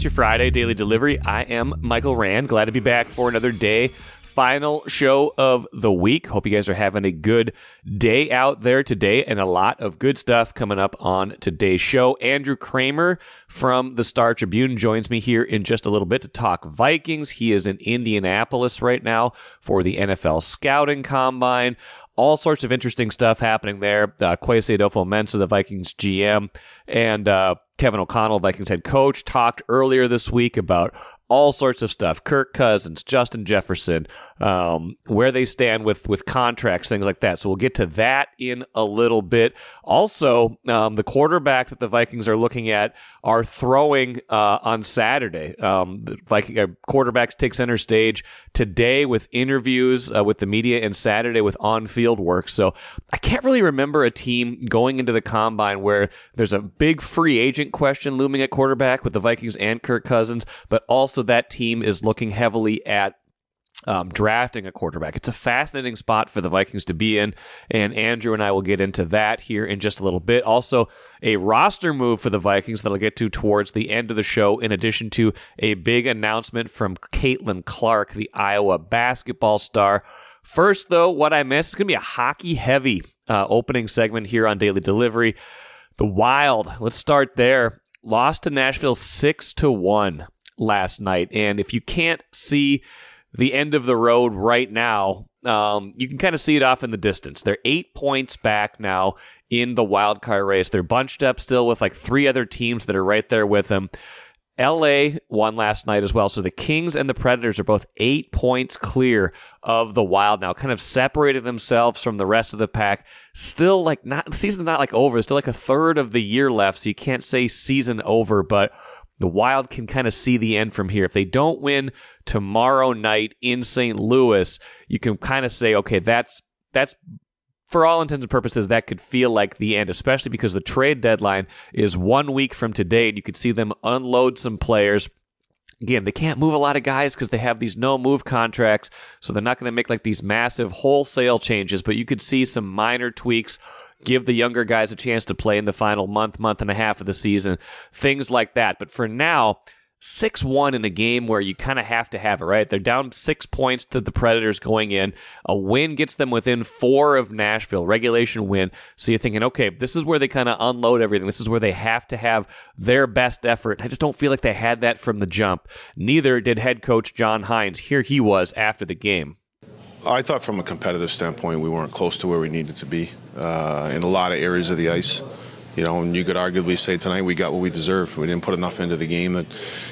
It's your Friday daily delivery. I am Michael Rand. Glad to be back for another day. Final show of the week. Hope you guys are having a good day out there today and a lot of good stuff coming up on today's show. Andrew Krammer from the Star Tribune joins me here in just a little bit to talk Vikings. He is in Indianapolis right now for the NFL Scouting Combine all sorts of interesting stuff happening there. Uh, Kwesi Adofo-Mensah, the Vikings GM, and uh, Kevin O'Connell, Vikings head coach, talked earlier this week about all sorts of stuff. Kirk Cousins, Justin Jefferson, um, where they stand with with contracts, things like that. So we'll get to that in a little bit. Also, um, the quarterbacks that the Vikings are looking at are throwing uh, on Saturday. Um, the Viking uh, quarterbacks take center stage today with interviews uh, with the media, and Saturday with on field work. So I can't really remember a team going into the combine where there's a big free agent question looming at quarterback with the Vikings and Kirk Cousins, but also that team is looking heavily at um, drafting a quarterback. It's a fascinating spot for the Vikings to be in, and Andrew and I will get into that here in just a little bit. Also, a roster move for the Vikings that I'll get to towards the end of the show, in addition to a big announcement from Caitlin Clark, the Iowa basketball star. First, though, what I missed is going to be a hockey heavy uh, opening segment here on Daily Delivery. The Wild, let's start there. Lost to Nashville 6 to 1 last night. And if you can't see the end of the road right now. Um, you can kind of see it off in the distance. They're eight points back now in the wild card race. They're bunched up still with like three other teams that are right there with them. LA won last night as well. So the Kings and the Predators are both eight points clear of the Wild now, kind of separated themselves from the rest of the pack. Still like not, the season's not like over. still like a third of the year left. So you can't say season over, but the Wild can kind of see the end from here. If they don't win tomorrow night in St. Louis, you can kind of say, okay, that's that's for all intents and purposes, that could feel like the end, especially because the trade deadline is one week from today, and you could see them unload some players. Again, they can't move a lot of guys because they have these no move contracts, so they're not going to make like these massive wholesale changes, but you could see some minor tweaks give the younger guys a chance to play in the final month, month and a half of the season, things like that. But for now, 6 1 in a game where you kind of have to have it, right? They're down six points to the Predators going in. A win gets them within four of Nashville, regulation win. So you're thinking, okay, this is where they kind of unload everything. This is where they have to have their best effort. I just don't feel like they had that from the jump. Neither did head coach John Hynes. Here he was after the game. I thought from a competitive standpoint, we weren't close to where we needed to be uh, in a lot of areas of the ice. You know, and you could arguably say tonight we got what we deserved. We didn't put enough into the game that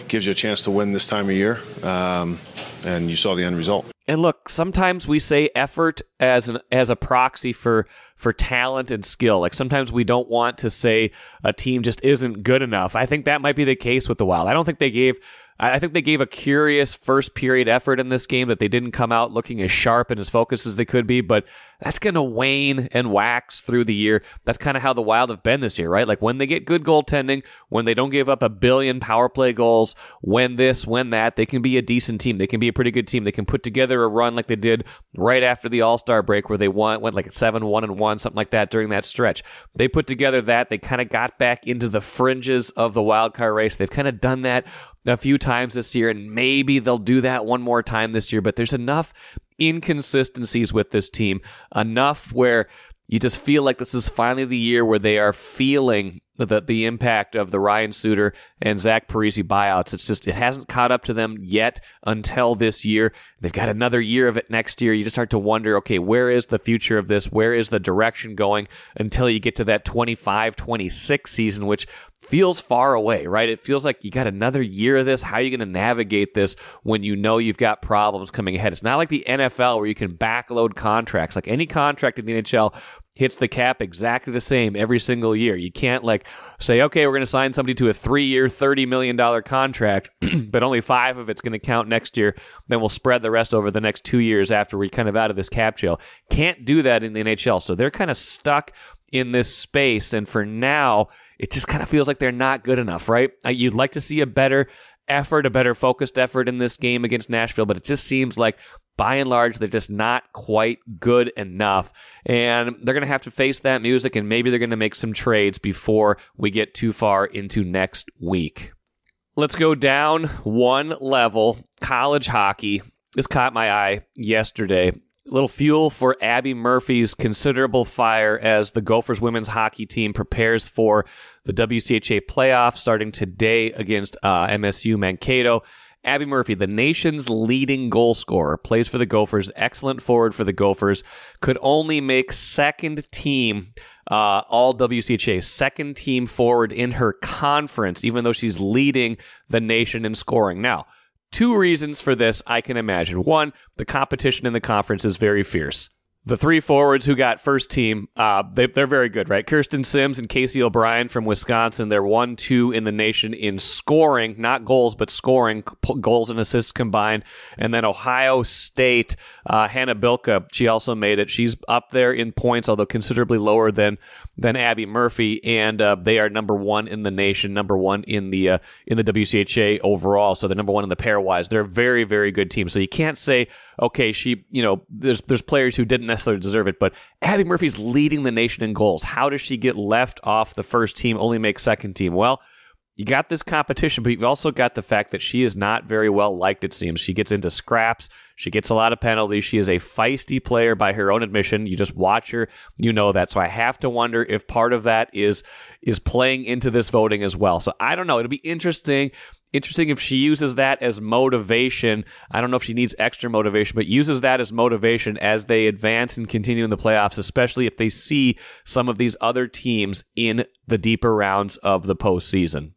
gives you a chance to win this time of year, um, and you saw the end result. And look, sometimes we say effort as an as a proxy for for talent and skill. Like sometimes we don't want to say a team just isn't good enough. I think that might be the case with the Wild. I don't think they gave I think they gave a curious first period effort in this game that they didn't come out looking as sharp and as focused as they could be, but that's going to wane and wax through the year. That's kind of how the Wild have been this year, right? Like when they get good goaltending, when they don't give up a billion power play goals, when this, when that, they can be a decent team. They can be a pretty good team. They can put together a run like they did right after the All Star break where they won, went like 7 1 and 1, something like that during that stretch. They put together that. They kind of got back into the fringes of the wild card race. They've kind of done that a few times this year, and maybe they'll do that one more time this year, but there's enough inconsistencies with this team, enough where you just feel like this is finally the year where they are feeling the, the impact of the Ryan Suter and Zach Parise buyouts. It's just, it hasn't caught up to them yet until this year. They've got another year of it next year. You just start to wonder, okay, where is the future of this? Where is the direction going until you get to that 25 26 season, which feels far away, right? It feels like you got another year of this. How are you going to navigate this when you know you've got problems coming ahead? It's not like the NFL where you can backload contracts. Like any contract in the NHL hits the cap exactly the same every single year. You can't like say, okay, we're going to sign somebody to a three year, $30 million contract, but only five of it's going to count next year. Then we'll spread the rest over the next two years after we're kind of out of this cap jail. Can't do that in the NHL. So they're kind of stuck in this space. And for now, it just kind of feels like they're not good enough, right? You'd like to see a better effort, a better focused effort in this game against Nashville, but it just seems like by and large, they're just not quite good enough. And they're going to have to face that music, and maybe they're going to make some trades before we get too far into next week. Let's go down one level. College hockey. This caught my eye yesterday. Little fuel for Abby Murphy's considerable fire as the Gophers women's hockey team prepares for the WCHA playoffs starting today against uh, MSU Mankato. Abby Murphy, the nation's leading goal scorer, plays for the Gophers, excellent forward for the Gophers, could only make second team uh, all WCHA, second team forward in her conference, even though she's leading the nation in scoring. Now, two reasons for this I can imagine. One, the competition in the conference is very fierce the three forwards who got first team, uh, they, they're very good, right? Kirsten Simms and Casey O'Brien from Wisconsin. They're one, two in the nation in scoring, not goals, but scoring, goals and assists combined. And then Ohio State, uh, Hannah Bilka, she also made it. She's up there in points, although considerably lower than than Abby Murphy, and uh, they are number one in the nation, number one in the uh, in the WCHA overall. So they're number one in the pairwise. They're a very very good team. So you can't say okay, she you know there's there's players who didn't necessarily deserve it, but Abby Murphy's leading the nation in goals. How does she get left off the first team, only make second team? Well you got this competition, but you've also got the fact that she is not very well liked, it seems. She gets into scraps. She gets a lot of penalties. She is a feisty player by her own admission. You just watch her, you know that. So I have to wonder if part of that is is playing into this voting as well. So I don't know. It'll be interesting. Interesting if she uses that as motivation. I don't know if she needs extra motivation, but uses that as motivation as they advance and continue in the playoffs, especially if they see some of these other teams in the deeper rounds of the postseason.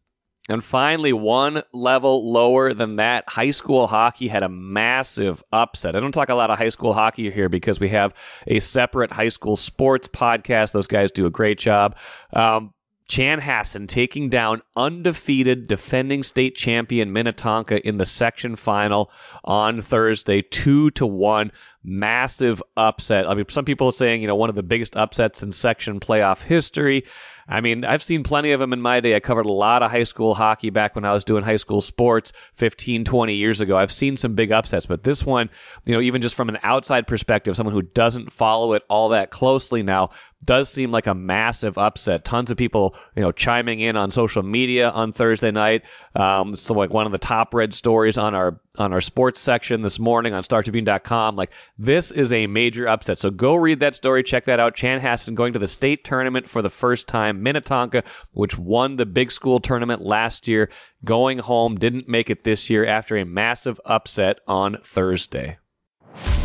And finally, one level lower than that, high school hockey had a massive upset. I don't talk a lot of high school hockey here because we have a separate high school sports podcast. Those guys do a great job. Um, Chanhassen taking down undefeated defending state champion Minnetonka in the section final on Thursday, two to one. Massive upset. I mean, some people are saying, you know, one of the biggest upsets in section playoff history. I mean, I've seen plenty of them in my day. I covered a lot of high school hockey back when I was doing high school sports 15, 20 years ago. I've seen some big upsets, but this one, you know, even just from an outside perspective, someone who doesn't follow it all that closely now, does seem like a massive upset. Tons of people, you know, chiming in on social media on Thursday night. Um, it's like one of the top read stories on our on our sports section this morning on StarTribune.com. Like this is a major upset. So go read that story. Check that out. Chanhassen going to the state tournament for the first time. Minnetonka, which won the big school tournament last year, going home, didn't make it this year after a massive upset on Thursday.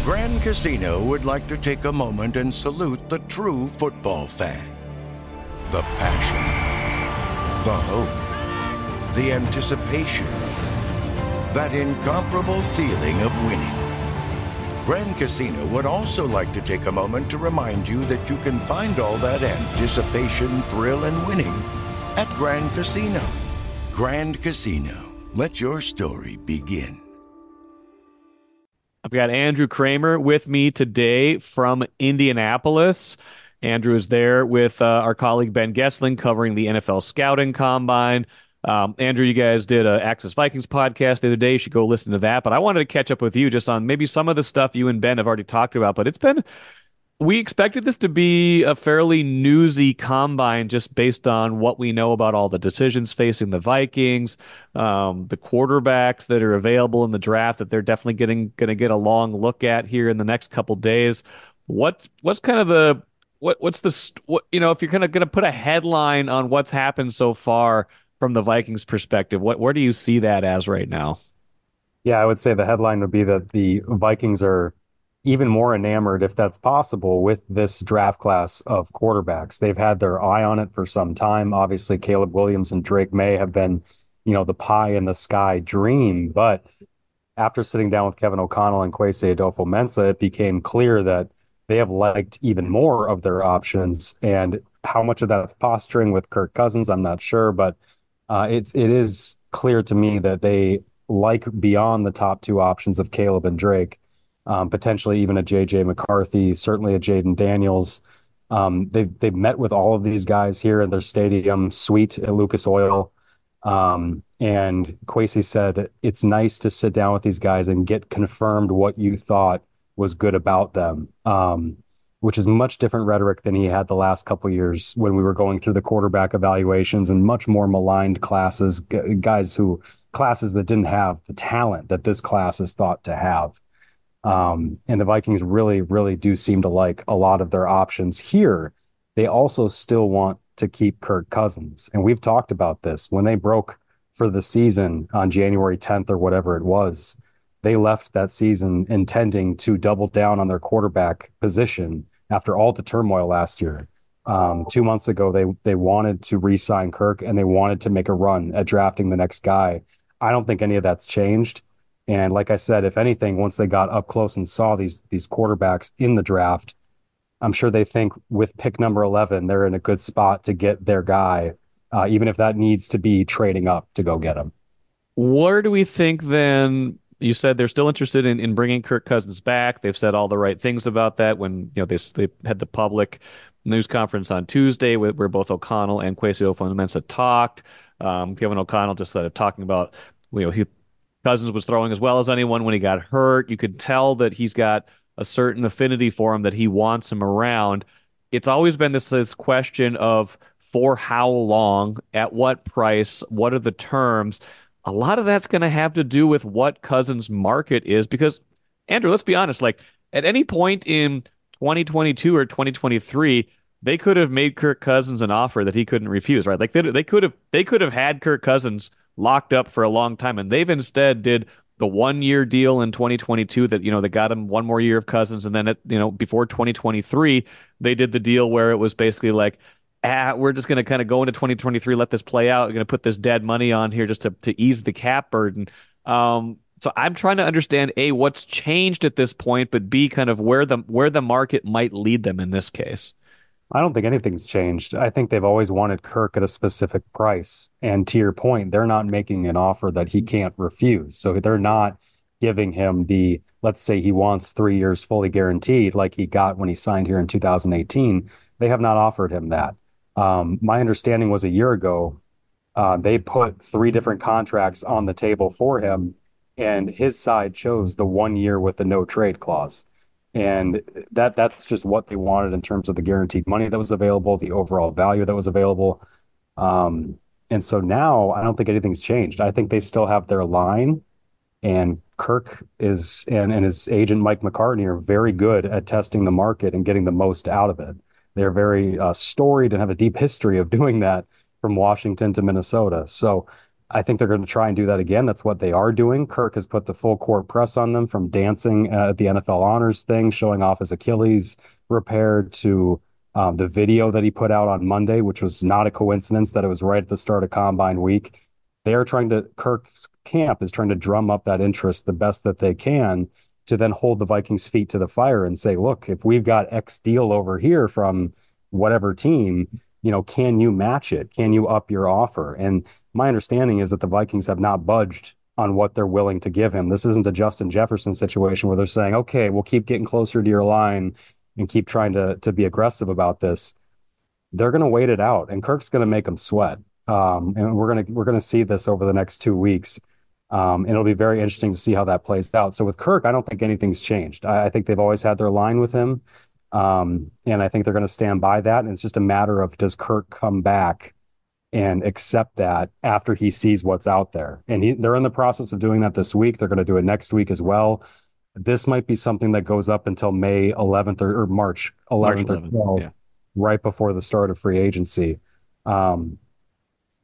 Grand Casino would like to take a moment and salute the true football fan. The passion, the hope, the anticipation, that incomparable feeling of winning. Grand Casino would also like to take a moment to remind you that you can find all that anticipation, thrill, and winning at Grand Casino. Grand Casino, let your story begin. I've got Andrew Krammer with me today from Indianapolis. Andrew is there with uh, our colleague Ben Goessling covering the NFL scouting combine. Um, Andrew, you guys did a Access Vikings podcast the other day. You should go listen to that. But I wanted to catch up with you just on maybe some of the stuff you and Ben have already talked about. But it's been we expected this to be a fairly newsy combine just based on what we know about all the decisions facing the Vikings, um, the quarterbacks that are available in the draft that they're definitely getting going to get a long look at here in the next couple days. What what's kind of the what what's the what you know if you're gonna gonna put a headline on what's happened so far from the Vikings perspective, what where do you see that as right now? Yeah, I would say the headline would be that the Vikings are even more enamored, if that's possible, with this draft class of quarterbacks. They've had their eye on it for some time. Obviously, Caleb Williams and Drake Maye have been, you know, the pie in the sky dream. But after sitting down with Kevin O'Connell and Kwesi Adofo-Mensah, it became clear that they have liked even more of their options. And how much of that's posturing with Kirk Cousins, I'm not sure, but uh, it's it is clear to me that they like beyond the top two options of Caleb and Drake um, potentially even a JJ McCarthy, certainly a Jayden Daniels. Um, they've they've met with all of these guys here in their stadium suite at Lucas Oil. Um, and Kwesi said it's nice to sit down with these guys and get confirmed what you thought was good about them. Um, which is much different rhetoric than he had the last couple years when we were going through the quarterback evaluations and much more maligned classes, guys who classes that didn't have the talent that this class is thought to have. Um, and the Vikings really, really do seem to like a lot of their options here. They also still want to keep Kirk Cousins. And we've talked about this when they broke for the season on January 10th or whatever it was. They left that season intending to double down on their quarterback position after all the turmoil last year. Um, two months ago, they they wanted to re-sign Kirk and they wanted to make a run at drafting the next guy. I don't think any of that's changed. And like I said, if anything, once they got up close and saw these these quarterbacks in the draft, I'm sure they think with pick number 11, they're in a good spot to get their guy, uh, even if that needs to be trading up to go get him. Where do we think then? You said they're still interested in, in bringing Kirk Cousins back. They've said all the right things about that when you know they they had the public news conference on Tuesday where, where both O'Connell and Kwesi Adofo-Mensah talked. Um, Kevin O'Connell just started talking about you know he Cousins was throwing as well as anyone when he got hurt. You could tell that he's got a certain affinity for him that he wants him around. It's always been this, this question of for how long, at what price, what are the terms. A lot of that's going to have to do with what Cousins' market is because, Andrew, let's be honest, like at any point in 2022 or 2023, they could have made Kirk Cousins an offer that he couldn't refuse, right? Like they, they could have they could have had Kirk Cousins locked up for a long time, and they've instead did the one year deal in 2022 that you know they got him one more year of Cousins, and then it you know before 2023 they did the deal where it was basically like. Ah, we're just going to kind of go into 2023, let this play out. We're going to put this dead money on here just to, to ease the cap burden. Um, so I'm trying to understand a what's changed at this point, but b kind of where the where the market might lead them in this case. I don't think anything's changed. I think they've always wanted Kirk at a specific price. And to your point, they're not making an offer that he can't refuse. So they're not giving him the, let's say he wants three years fully guaranteed, like he got when he signed here in 2018. They have not offered him that. Um, my understanding was a year ago, uh, they put three different contracts on the table for him, and his side chose the one year with the no trade clause and that that's just what they wanted in terms of the guaranteed money that was available, the overall value that was available. Um, and so now I don't think anything's changed. I think they still have their line, and Kirk is and, and his agent Mike McCartney are very good at testing the market and getting the most out of it. They're very uh, storied and have a deep history of doing that from Washington to Minnesota. So I think they're going to try and do that again. That's what they are doing. Kirk has put the full court press on them from dancing at the NFL honors thing, showing off his Achilles repair to um, the video that he put out on Monday, which was not a coincidence that it was right at the start of combine week. They are trying to, Kirk's camp is trying to drum up that interest the best that they can to then hold the Vikings' feet to the fire and say, look, if we've got X deal over here from whatever team, you know, can you match it? Can you up your offer? And my understanding is that the Vikings have not budged on what they're willing to give him. This isn't a Justin Jefferson situation where they're saying, okay, we'll keep getting closer to your line and keep trying to, to be aggressive about this. They're going to wait it out, and Kirk's going to make them sweat. Um, and we're to we're going to see this over the next two weeks. Um, and it'll be very interesting to see how that plays out. So with Kirk, I don't think anything's changed. I, I think they've always had their line with him, um, and I think they're going to stand by that. And it's just a matter of does Kirk come back and accept that after he sees what's out there. And he, they're in the process of doing that this week. They're going to do it next week as well. This might be something that goes up until May 11th or, or March 11th, March 11th, or 12th, yeah. right before the start of free agency. Um,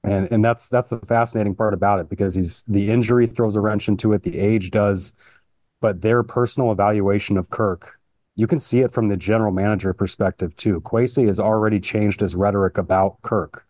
and and that's that's the fascinating part about it because he's the injury throws a wrench into it, the age does, but their personal evaluation of Kirk, you can see it from the general manager perspective too. Kwesi has already changed his rhetoric about Kirk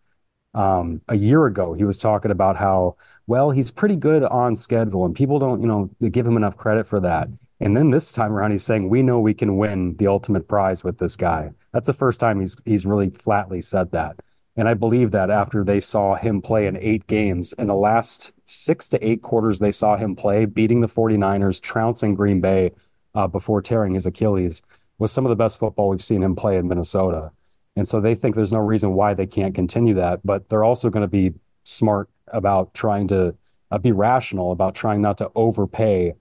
um, a year ago, he was talking about how, well, he's pretty good on schedule and people don't, you know, give him enough credit for that. And then this time around, he's saying, we know we can win the ultimate prize with this guy. That's the first time he's, he's really flatly said that. And I believe that after they saw him play in eight games, in the last six to eight quarters they saw him play, beating the 49ers, trouncing Green Bay uh, before tearing his Achilles, was some of the best football we've seen him play in Minnesota. And so they think there's no reason why they can't continue that, but they're also going to be smart about trying to uh, be rational about trying not to overpay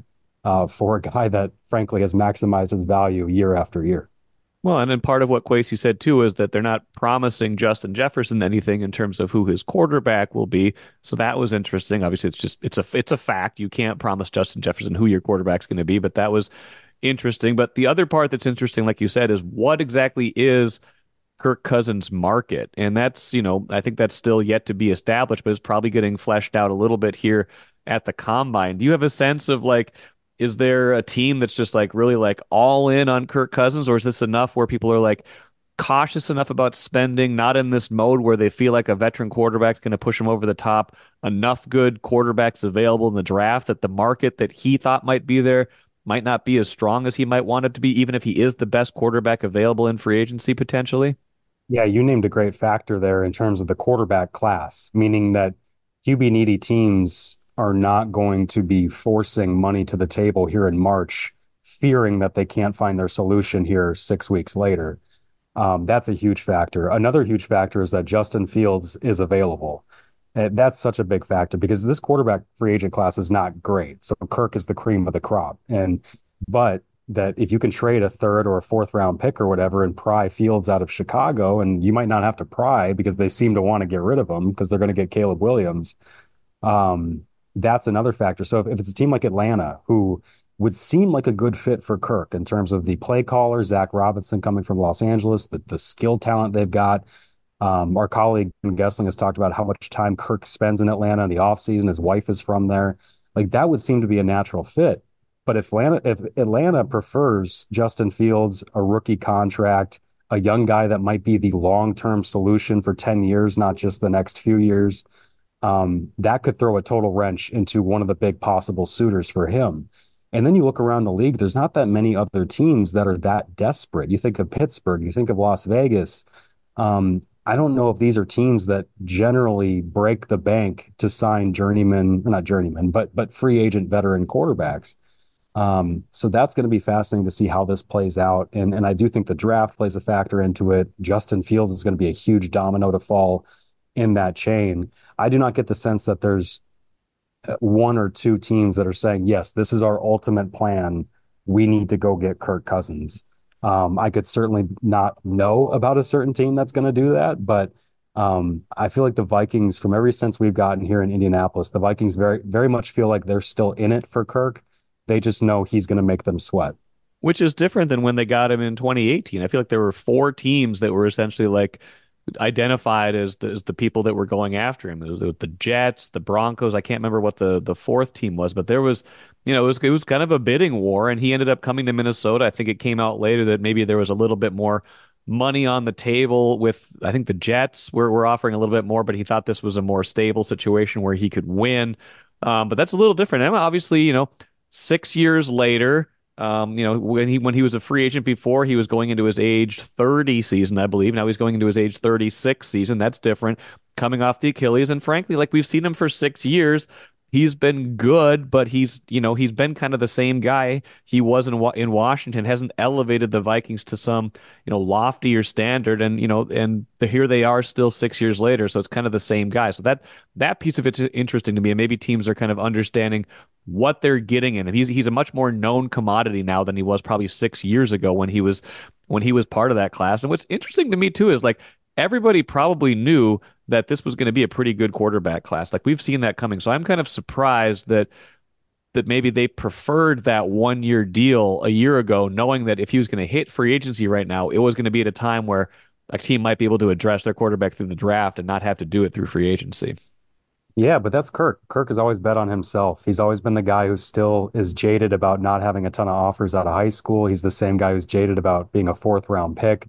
uh, for a guy that frankly has maximized his value year after year. Well, and then part of what Kwesi said too is that they're not promising Justin Jefferson anything in terms of who his quarterback will be. So that was interesting. Obviously, it's just it's a it's a fact. You can't promise Justin Jefferson who your quarterback's going to be, but that was interesting. But the other part that's interesting, like you said, is what exactly is Kirk Cousins' market, and that's you know I think that's still yet to be established, but it's probably getting fleshed out a little bit here at the combine. Do you have a sense of like is there a team that's just like really like all in on Kirk Cousins, or is this enough where people are like cautious enough about spending, not in this mode where they feel like a veteran quarterback's going to push them over the top? Enough good quarterbacks available in the draft that the market that he thought might be there might not be as strong as he might want it to be, even if he is the best quarterback available in free agency potentially? Yeah, you named a great factor there in terms of the quarterback class, meaning that QB needy teams are not going to be forcing money to the table here in March, fearing that they can't find their solution here six weeks later. Um, that's a huge factor. Another huge factor is that Justin Fields is available. And that's such a big factor because this quarterback free agent class is not great. So Kirk is the cream of the crop. And but that if you can trade a third or a fourth round pick or whatever and pry Fields out of Chicago, and you might not have to pry because they seem to want to get rid of him because they're going to get Caleb Williams. Um, that's another factor. So if, if it's a team like Atlanta who would seem like a good fit for Kirk in terms of the play caller, Zac Robinson coming from Los Angeles, the, the skill talent they've got. Um, our colleague Goessling has talked about how much time Kirk spends in Atlanta in the offseason. His wife is from there. Like that would seem to be a natural fit. But if Atlanta, if Atlanta prefers Justin Fields, a rookie contract, a young guy that might be the long term solution for 10 years, not just the next few years, um, that could throw a total wrench into one of the big possible suitors for him. And then you look around the league, there's not that many other teams that are that desperate. You think of Pittsburgh, you think of Las Vegas. Um, I don't know if these are teams that generally break the bank to sign journeyman, not journeyman, but but free agent veteran quarterbacks. Um, so that's going to be fascinating to see how this plays out. And and I do think the draft plays a factor into it. Justin Fields is going to be a huge domino to fall in that chain. I do not get the sense that there's uh, one or two teams that are saying, yes, this is our ultimate plan. We need to go get Kirk Cousins. Um, I could certainly not know about a certain team that's going to do that, but um, I feel like the Vikings, from every sense we've gotten here in Indianapolis, the Vikings very, very much feel like they're still in it for Kirk. They just know he's going to make them sweat. Which is different than when they got him in 2018. I feel like there were four teams that were essentially like, identified as the, as the people that were going after him. Was, the Jets, the Broncos. I can't remember what the the fourth team was, but there was, you know, it was it was kind of a bidding war, and he ended up coming to Minnesota. I think it came out later that maybe there was a little bit more money on the table with I think the Jets were, were offering a little bit more, but he thought this was a more stable situation where he could win. Um, but that's a little different. And obviously, you know, six years later, um, you know, when he when he was a free agent before, he was going into his age 30 season, I believe. Now he's going into his age 36 season. That's different. Coming off the Achilles, and frankly, like we've seen him for six years, he's been good, but he's you know he's been kind of the same guy he was in in Washington. Hasn't elevated the Vikings to some you know loftier standard, and you know and the, here they are still six years later. So it's kind of the same guy. So that that piece of it's interesting to me, and maybe teams are kind of understanding what they're getting in. And he's he's a much more known commodity now than he was probably six years ago when he was when he was part of that class. And what's interesting to me too is like everybody probably knew that this was going to be a pretty good quarterback class. Like we've seen that coming. So I'm kind of surprised that that maybe they preferred that one year deal a year ago, knowing that if he was going to hit free agency right now, it was going to be at a time where a team might be able to address their quarterback through the draft and not have to do it through free agency. Yeah, but that's Kirk. Kirk has always bet on himself. He's always been the guy who still is jaded about not having a ton of offers out of high school. He's the same guy who's jaded about being a fourth round pick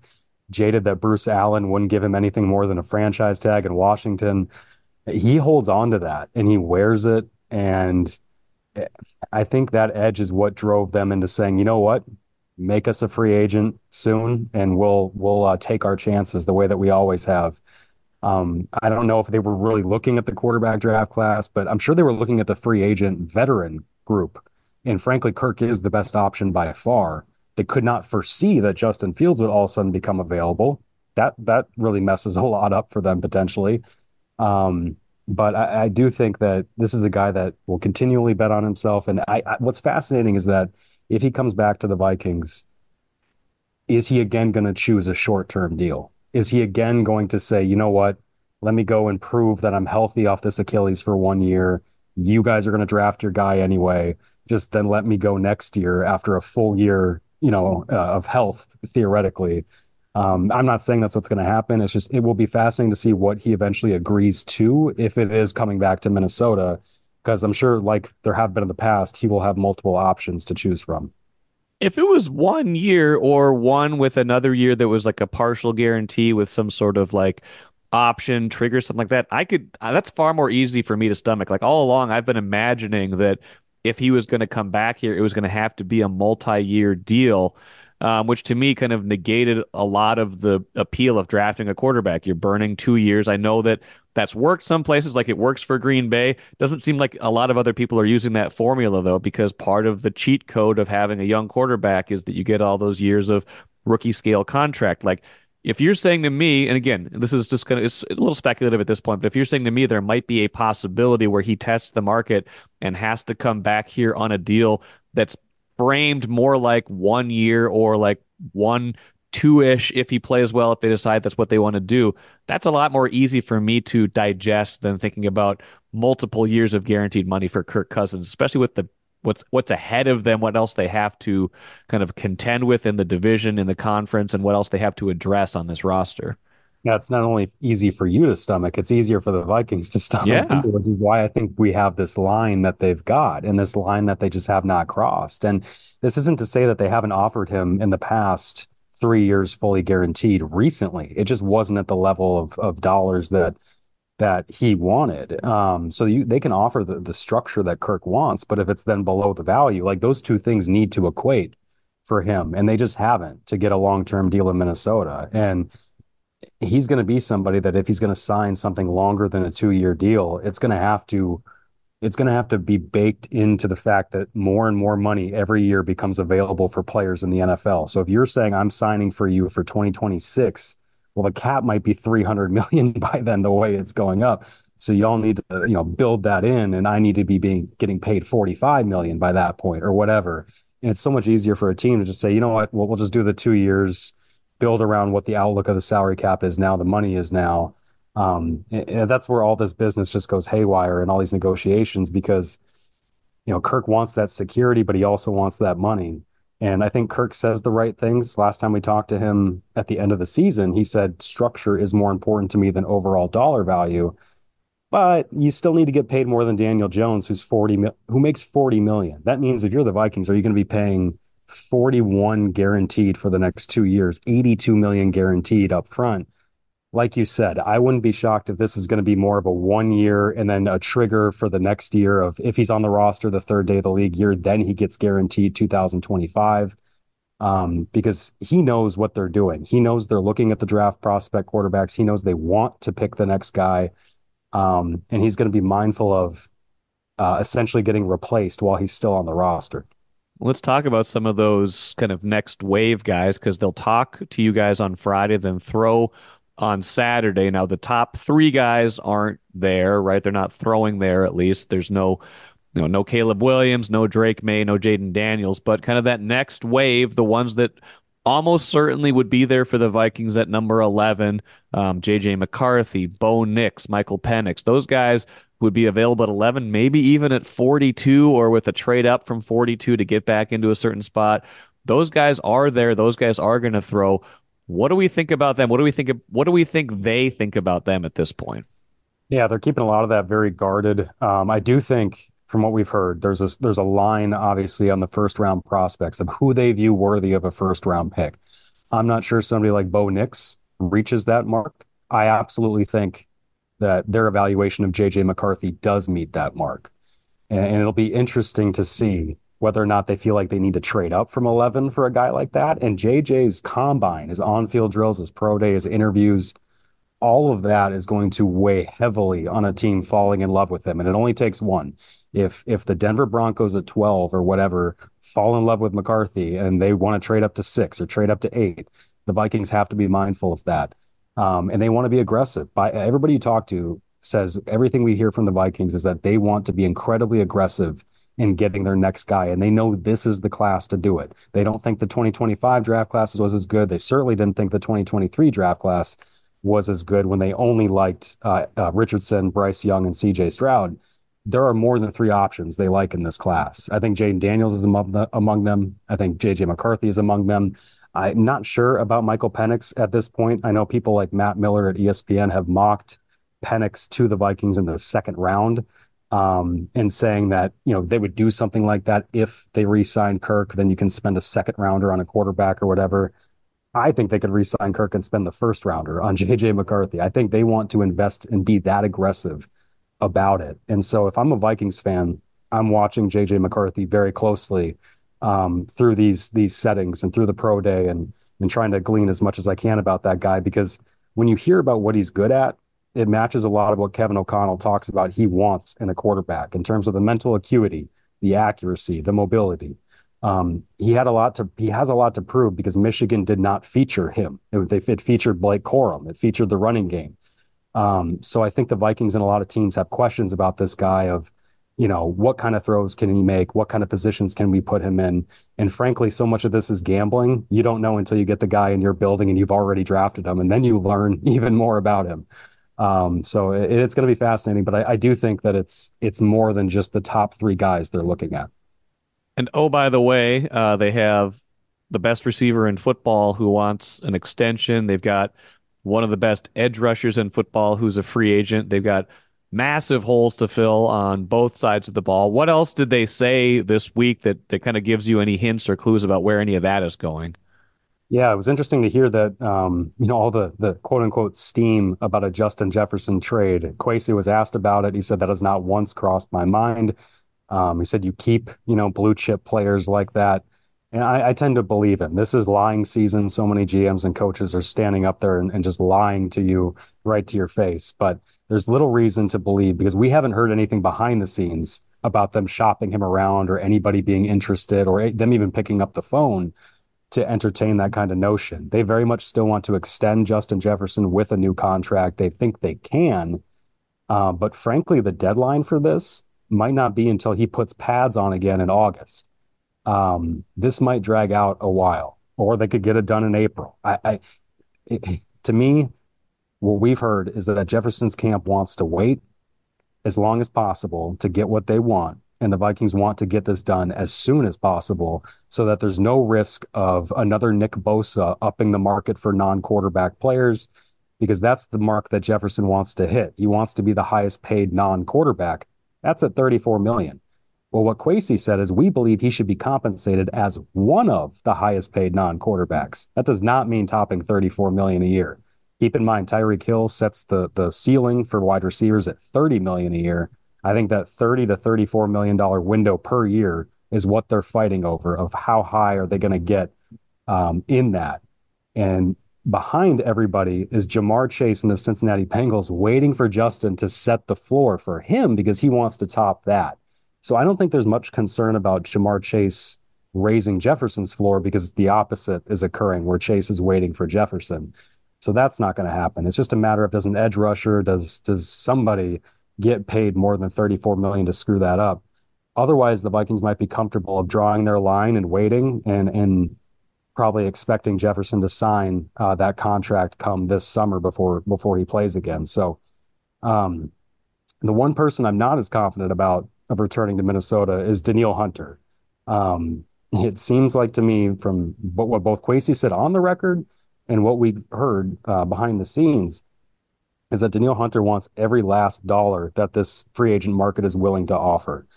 jaded that Bruce Allen wouldn't give him anything more than a franchise tag in Washington. He holds on to that and he wears it. And I think that edge is what drove them into saying, you know what, make us a free agent soon, and we'll we'll uh, take our chances the way that we always have. Um, I don't know if they were really looking at the quarterback draft class, but I'm sure they were looking at the free agent veteran group. And frankly, Kirk is the best option by far. They could not foresee that Justin Fields would all of a sudden become available. That that really messes a lot up for them potentially. Um, but I, I, do think that this is a guy that will continually bet on himself. And I, I, what's fascinating is that if he comes back to the Vikings, is he again going to choose a short term deal? Is he again going to say, you know what, let me go and prove that I'm healthy off this Achilles for one year? You guys are going to draft your guy anyway. Just then let me go next year after a full year, you know, uh, of health theoretically. Um, I'm not saying that's what's going to happen. It's just it will be fascinating to see what he eventually agrees to if it is coming back to Minnesota, because I'm sure, like there have been in the past, he will have multiple options to choose from. If it was one year or one with another year that was like a partial guarantee with some sort of like option trigger something like that, I could. Uh, that's far more easy for me to stomach. Like all along, I've been imagining that if he was going to come back here, it was going to have to be a multi-year deal um, which to me kind of negated a lot of the appeal of drafting a quarterback. You're burning two years. I know that that's worked some places, like it works for Green Bay. Doesn't seem like a lot of other people are using that formula, though, because part of the cheat code of having a young quarterback is that you get all those years of rookie scale contract. Like, if you're saying to me, and again, this is just going to, it's a little speculative at this point, but if you're saying to me there might be a possibility where he tests the market and has to come back here on a deal that's framed more like one year or like one two ish if he plays well, if they decide that's what they want to do. That's a lot more easy for me to digest than thinking about multiple years of guaranteed money for Kirk Cousins, especially with the what's what's ahead of them, what else they have to kind of contend with in the division, in the conference, and what else they have to address on this roster. Now, it's not only easy for you to stomach, it's easier for the Vikings to stomach, yeah. too, which is why I think we have this line that they've got and this line that they just have not crossed. And this isn't to say that they haven't offered him in the past three years fully guaranteed recently. It just wasn't at the level of, of dollars that that he wanted. Um, so you, they can offer the, the structure that Kirk wants, but if it's then below the value, like those two things need to equate for him. And they just haven't to get a long term deal in Minnesota. And he's going to be somebody that if he's going to sign something longer than a two year deal, it's going to have to it's going to have to be baked into the fact that more and more money every year becomes available for players in the NFL. So if you're saying I'm signing for you for 2026, well, the cap might be 300 million by then, the way it's going up. So y'all need to, you know, build that in, and I need to be being getting paid 45 million by that point or whatever. And it's so much easier for a team to just say, you know what, well, we'll just do the two years build around what the outlook of the salary cap is now, the money is now. Um, and that's where all this business just goes haywire and all these negotiations because, you know, Kirk wants that security, but he also wants that money. And I think Kirk says the right things. Last time we talked to him at the end of the season, he said structure is more important to me than overall dollar value. But you still need to get paid more than Daniel Jones, who's 40 who makes 40 million. That means if you're the Vikings, are you going to be paying 41 guaranteed for the next two years, 82 million guaranteed up front. Like you said, I wouldn't be shocked if this is going to be more of a one year and then a trigger for the next year of if he's on the roster the third day of the league year, then he gets guaranteed 2025. Um, because he knows what they're doing. He knows they're looking at the draft prospect quarterbacks. He knows they want to pick the next guy. Um, and he's going to be mindful of uh, essentially getting replaced while he's still on the roster. Let's talk about some of those kind of next wave guys because they'll talk to you guys on Friday, then throw on Saturday. Now, the top three guys aren't there, right? They're not throwing there at least. There's no, you know, no Caleb Williams, no Drake Maye, no Jayden Daniels, but kind of that next wave, the ones that almost certainly would be there for the Vikings at number 11. Um, JJ McCarthy, Bo Nix, Michael Penix, those guys would be available at 11, maybe even at 42 or with a trade up from 42 to get back into a certain spot. Those guys are there. Those guys are going to throw. What do we think about them? What do we think? What do we think they think about them at this point? Yeah, they're keeping a lot of that very guarded. Um, I do think, from what we've heard, there's a there's a line obviously on the first round prospects of who they view worthy of a first round pick. I'm not sure somebody like Bo Nix reaches that mark. I absolutely think that their evaluation of JJ McCarthy does meet that mark. And, and, it'll be interesting to see whether or not they feel like they need to trade up from 11 for a guy like that. And JJ's combine, his on field drills, his pro day, his interviews, all of that is going to weigh heavily on a team falling in love with him. And it only takes one. If if the Denver Broncos at 12 or whatever fall in love with McCarthy and they want to trade up to six or trade up to eight, the Vikings have to be mindful of that um, and they want to be aggressive. By everybody you talk to says everything we hear from the Vikings is that they want to be incredibly aggressive in getting their next guy. And they know this is the class to do it. They don't think the 2025 draft class was as good. They certainly didn't think the 2023 draft class was as good when they only liked uh, uh, Richardson, Bryce Young, and CJ Stroud. There are more than three options they like in this class. I think Jayden Daniels is among, the, among them. I think JJ McCarthy is among them. I'm not sure about Michael Penix at this point. I know people like Matt Miller at ESPN have mocked Penix to the Vikings in the second round um, and saying that you know they would do something like that if they re-sign Kirk. Then you can spend a second rounder on a quarterback or whatever. I think they could re-sign Kirk and spend the first rounder on JJ McCarthy. I think they want to invest and be that aggressive about it. And so if I'm a Vikings fan, I'm watching JJ McCarthy very closely um, through these these settings and through the pro day and and trying to glean as much as I can about that guy because when you hear about what he's good at, it matches a lot of what Kevin O'Connell talks about he wants in a quarterback in terms of the mental acuity, the accuracy, the mobility. Um, he had a lot to he has a lot to prove because Michigan did not feature him. It, they, it featured Blake Corum. It featured the running game. Um, so I think the Vikings and a lot of teams have questions about this guy of, you know, what kind of throws can he make? What kind of positions can we put him in? And frankly, so much of this is gambling. You don't know until you get the guy in your building and you've already drafted him, and then you learn even more about him. Um, so it, it's going to be fascinating, but I, I do think that it's it's more than just the top three guys they're looking at. And oh, by the way, uh, they have the best receiver in football who wants an extension. They've got one of the best edge rushers in football who's a free agent. They've got massive holes to fill on both sides of the ball. What else did they say this week that, that kind of gives you any hints or clues about where any of that is going? Yeah, it was interesting to hear that um, you know all the the quote unquote steam about a Justin Jefferson trade. Kwesi was asked about it. He said that has not once crossed my mind. Um, he said you keep you know blue chip players like that, and I, I, tend to believe him. This is lying season. So many GMs and coaches are standing up there and, and just lying to you right to your face. But there's little reason to believe because we haven't heard anything behind the scenes about them shopping him around or anybody being interested or them even picking up the phone to entertain that kind of notion. They very much still want to extend Justin Jefferson with a new contract. They think they can. Uh, but frankly, the deadline for this might not be until he puts pads on again in August. Um, this might drag out a while, or they could get it done in April. I, I it, to me, what we've heard is that Jefferson's camp wants to wait as long as possible to get what they want and the Vikings want to get this done as soon as possible so that there's no risk of another Nick Bosa upping the market for non-quarterback players because that's the mark that Jefferson wants to hit. He wants to be the highest paid non-quarterback. That's at 34 million. Well, what Kwesi said is we believe he should be compensated as one of the highest paid non-quarterbacks. That does not mean topping 34 million a year. Keep in mind, Tyreek Hill sets the the ceiling for wide receivers at 30 million a year. I think that 30 to 34 million dollar window per year is what they're fighting over of how high are they going to get um, in that. And behind everybody is Ja'Marr Chase and the Cincinnati Bengals waiting for Justin to set the floor for him because he wants to top that. So I don't think there's much concern about Ja'Marr Chase raising Jefferson's floor because the opposite is occurring where Chase is waiting for Jefferson. So that's not going to happen. It's just a matter of does an edge rusher, does does somebody get paid more than 34 million to screw that up. Otherwise, the Vikings might be comfortable of drawing their line and waiting and and probably expecting Jefferson to sign uh, that contract come this summer before before he plays again. So, um, the one person I'm not as confident about of returning to Minnesota is Danielle Hunter. Um, it seems like to me from what both Kwesi said on the record and what we heard uh, behind the scenes is that Danielle Hunter wants every last dollar that this free agent market is willing to offer.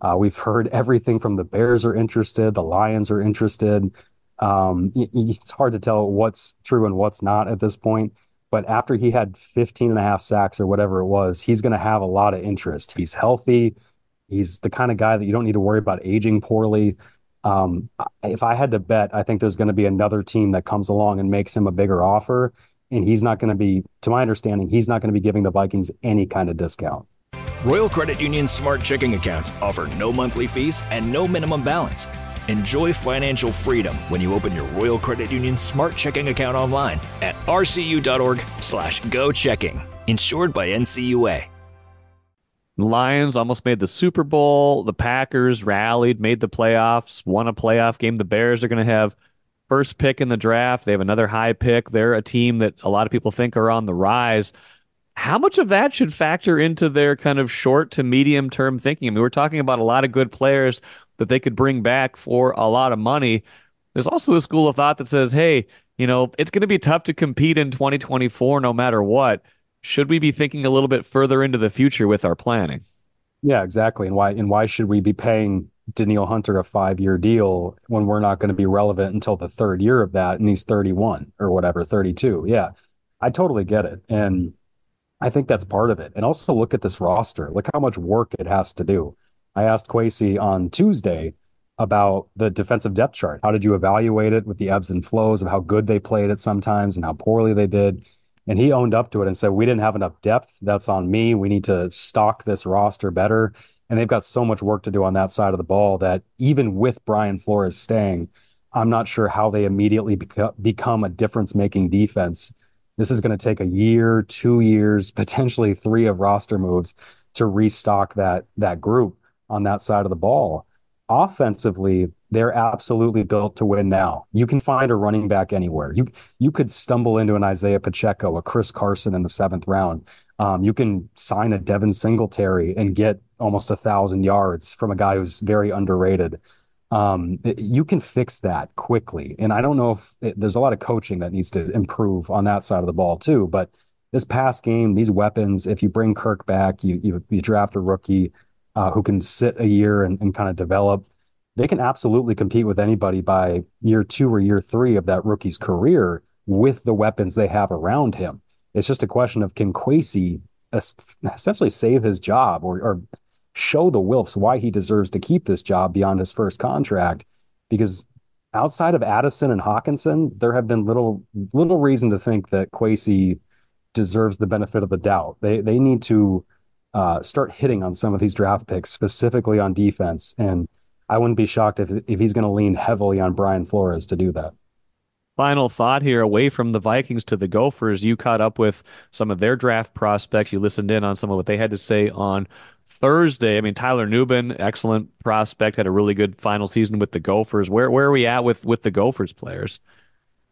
Uh, we've heard everything from the Bears are interested, the Lions are interested. Um, it's hard to tell what's true and what's not at this point. But after he had 15 and a half sacks or whatever it was, he's going to have a lot of interest. He's healthy. He's the kind of guy that you don't need to worry about aging poorly. Um, if I had to bet, I think there's going to be another team that comes along and makes him a bigger offer and he's not going to be, to my understanding, he's not going to be giving the Vikings any kind of discount. Royal Credit Union's smart checking accounts offer no monthly fees and no minimum balance. Enjoy financial freedom when you open your Royal Credit Union smart checking account online at rcu.org/go checking. Insured by NCUA. Lions almost made the Super Bowl. The Packers rallied, made the playoffs, won a playoff game. The Bears are going to have first pick in the draft. They have another high pick. They're a team that a lot of people think are on the rise. How much of that should factor into their kind of short to medium term thinking? I mean, we're talking about a lot of good players that they could bring back for a lot of money. There's also a school of thought that says, hey, you know, it's going to be tough to compete in 2024 no matter what. Should we be thinking a little bit further into the future with our planning? Yeah, exactly. And why and why should we be paying Danielle Hunter a five year deal when we're not going to be relevant until the third year of that and he's 31 or whatever, 32. Yeah. I totally get it. And I think that's part of it. And also look at this roster. Look how much work it has to do. I asked Kwesi on Tuesday about the defensive depth chart. How did you evaluate it with the ebbs and flows of how good they played it sometimes and how poorly they did? And he owned up to it and said, We didn't have enough depth. That's on me. We need to stock this roster better. And they've got so much work to do on that side of the ball that even with Brian Flores staying, I'm not sure how they immediately beca- become a difference making defense. This is going to take a year, two years, potentially three of roster moves to restock that that group on that side of the ball. Offensively, they're absolutely built to win now. You can find a running back anywhere. You you could stumble into an Isaiah Pacheco, a Chris Carson in the seventh round. Um, you can sign a Devin Singletary and get almost a thousand yards from a guy who's very underrated. Um, you can fix that quickly, and I don't know if it, there's a lot of coaching that needs to improve on that side of the ball too. But this past game, these weapons, if you bring Kirk back, you you, you draft a rookie uh, who can sit a year and, and kind of develop they can absolutely compete with anybody by year two or year three of that rookie's career with the weapons they have around him. It's just a question of can Kwesi essentially save his job or, or show the Wilfs why he deserves to keep this job beyond his first contract? Because outside of Addison and Hockenson, there have been little little reason to think that Kwesi deserves the benefit of the doubt. They they need to uh, start hitting on some of these draft picks, specifically on defense, and I wouldn't be shocked if if he's going to lean heavily on Brian Flores to do that. Final thought here away from the Vikings to the Gophers. You caught up with some of their draft prospects. You listened in on some of what they had to say on Thursday. I mean, Tyler Nubin, excellent prospect, had a really good final season with the Gophers. Where where are we at with with the Gophers players?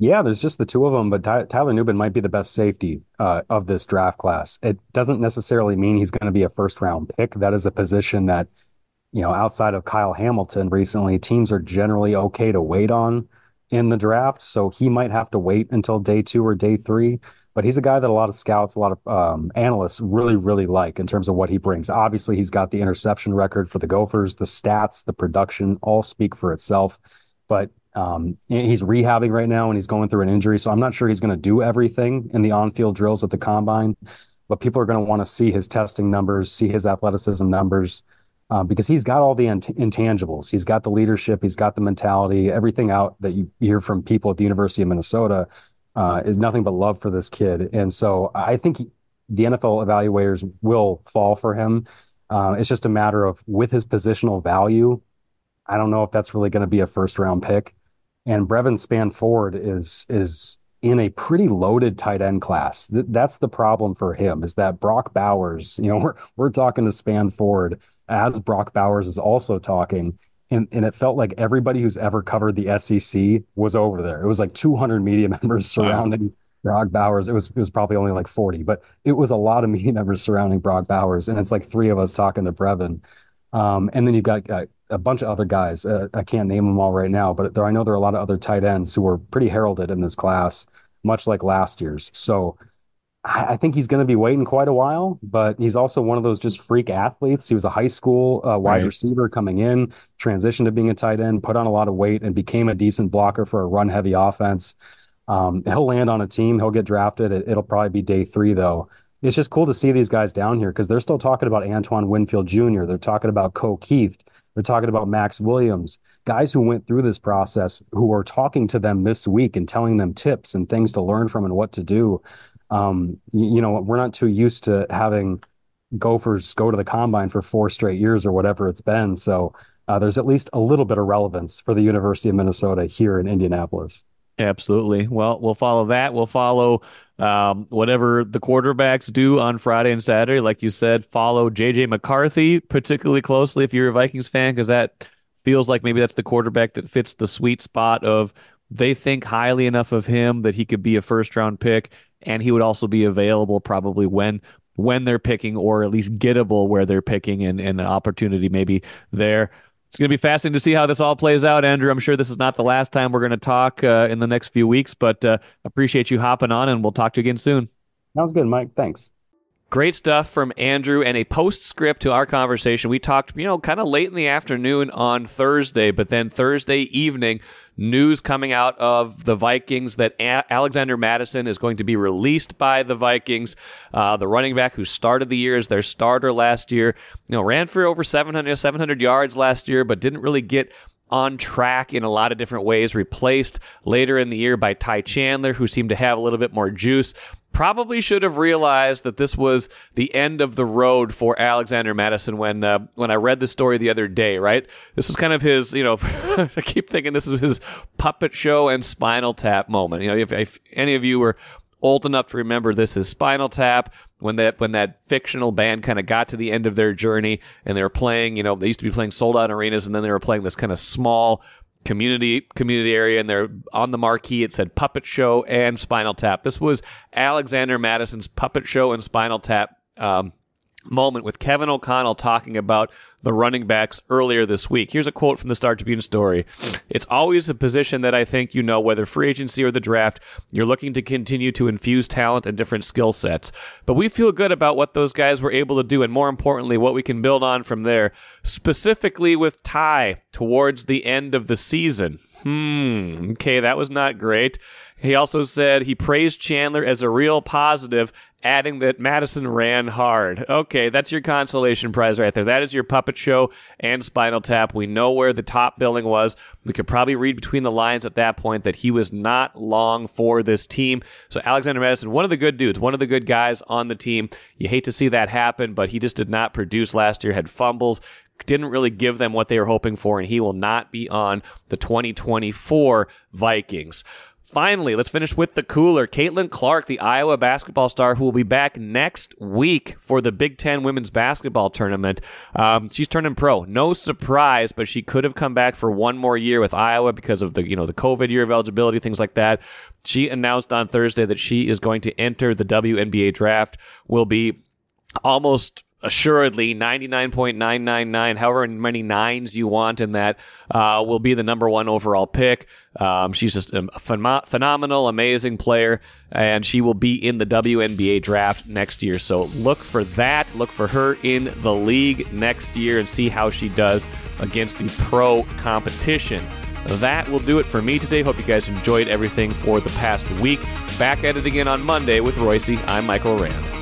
Yeah, there's just the two of them, but Ty- Tyler Nubin might be the best safety uh, of this draft class. It doesn't necessarily mean he's going to be a first round pick. That is a position that you know, outside of Kyle Hamilton recently, teams are generally okay to wait on in the draft. So he might have to wait until day two or day three. But he's a guy that a lot of scouts, a lot of um, analysts really, really like in terms of what he brings. Obviously, he's got the interception record for the Gophers. The stats, the production all speak for itself. But um, he's rehabbing right now and he's going through an injury. So I'm not sure he's going to do everything in the on field drills at the combine. But people are going to want to see his testing numbers, see his athleticism numbers uh, because he's got all the intangibles. He's got the leadership, he's got the mentality, everything out that you hear from people at the University of Minnesota uh, is nothing but love for this kid. And so I think he, the NFL evaluators will fall for him. Uh, it's just a matter of with his positional value. I don't know if that's really going to be a first round pick. And Brevyn Spann-Ford is is in a pretty loaded tight end class. Th- that's the problem for him is that Brock Bowers, you know, we're, we're talking to Spann-Ford as Brock Bowers is also talking. And, and it felt like everybody who's ever covered the SEC was over there. It was like 200 media members surrounding wow. Brock Bowers. It was it was probably only like 40, but it was a lot of media members surrounding Brock Bowers. And it's like three of us talking to Brevyn. Um, and then you've got uh, a bunch of other guys. Uh, I can't name them all right now, but there, I know there are a lot of other tight ends who were pretty heralded in this class, much like last year's. So I think he's going to be waiting quite a while, but he's also one of those just freak athletes. He was a high school uh, wide right. receiver coming in, transitioned to being a tight end, put on a lot of weight, and became a decent blocker for a run heavy offense. Um, he'll land on a team, he'll get drafted. It, will probably be day three, though. It's just cool to see these guys down here because they're still talking about Antoine Winfield Jr., they're talking about Ko Kieft, they're talking about Max Williams, guys who went through this process who are talking to them this week and telling them tips and things to learn from and what to do um, you, you know, we're not too used to having Gophers go to the combine for four straight years or whatever it's been. So uh, there's at least a little bit of relevance for the University of Minnesota here in Indianapolis. Absolutely. Well, we'll follow that. We'll follow um, whatever the quarterbacks do on Friday and Saturday. Like you said, follow JJ McCarthy particularly closely if you're a Vikings fan, because that feels like maybe that's the quarterback that fits the sweet spot of they think highly enough of him that he could be a first round pick and he would also be available probably when when they're picking or at least gettable where they're picking and, and the opportunity maybe there. It's going to be fascinating to see how this all plays out, Andrew. I'm sure this is not the last time we're going to talk uh, in the next few weeks, but uh, appreciate you hopping on and we'll talk to you again soon. Sounds good, Mike. Thanks. Great stuff from Andrew and a postscript to our conversation. We talked, you know, kind of late in the afternoon on Thursday, but then Thursday evening, news coming out of the Vikings that a- Alexander Mattison is going to be released by the Vikings. Uh, the running back who started the year as their starter last year, you know, ran for over 700, 700 yards last year, but didn't really get on track in a lot of different ways, replaced later in the year by Ty Chandler, who seemed to have a little bit more juice probably should have realized that this was the end of the road for Alexander Mattison when uh, when I read the story the other day. Right, this is kind of his. You know, I keep thinking this is his puppet show and Spinal Tap moment. You know, if, if any of you were old enough to remember this is Spinal Tap when that when that fictional band kind of got to the end of their journey and they were playing. You know, they used to be playing sold out arenas and then they were playing this kind of small community community area and they're on the marquee. It said puppet show and spinal tap. This was alexander mattison's puppet show and spinal tap um, moment with Kevin O'Connell talking about the running backs earlier this week. Here's a quote from the Star Tribune story. It's always a position that I think you know, whether free agency or the draft, you're looking to continue to infuse talent and different skill sets. But we feel good about what those guys were able to do, and more importantly, what we can build on from there, specifically with Ty towards the end of the season. Hmm, okay, that was not great. He also said he praised Chandler as a real positive adding that Mattison ran hard. Okay, that's your consolation prize right there. That is your puppet show and Spinal Tap. We know where the top billing was. We could probably read between the lines at that point that he was not long for this team. So Alexander Mattison, one of the good dudes, one of the good guys on the team. You hate to see that happen, but he just did not produce last year, had fumbles, didn't really give them what they were hoping for, and he will not be on the 2024 Vikings. Finally, let's finish with the cooler. Caitlin Clark, the Iowa basketball star, who will be back next week for the Big Ten women's basketball tournament. Um, she's turning pro. No surprise, but she could have come back for one more year with Iowa because of the you know the COVID year of eligibility, things like that. She announced on Thursday that she is going to enter the WNBA draft. Will be almost assuredly 99.999 however many nines you want in that uh, will be the number one overall pick. Um, she's just a phen- phenomenal amazing player and she will be in the WNBA draft next year. So look for that. Look for her in the league next year and see how she does against the pro competition. That will do it for me today. Hope you guys enjoyed everything for the past week. Back at it again on monday with royce i'm michael rand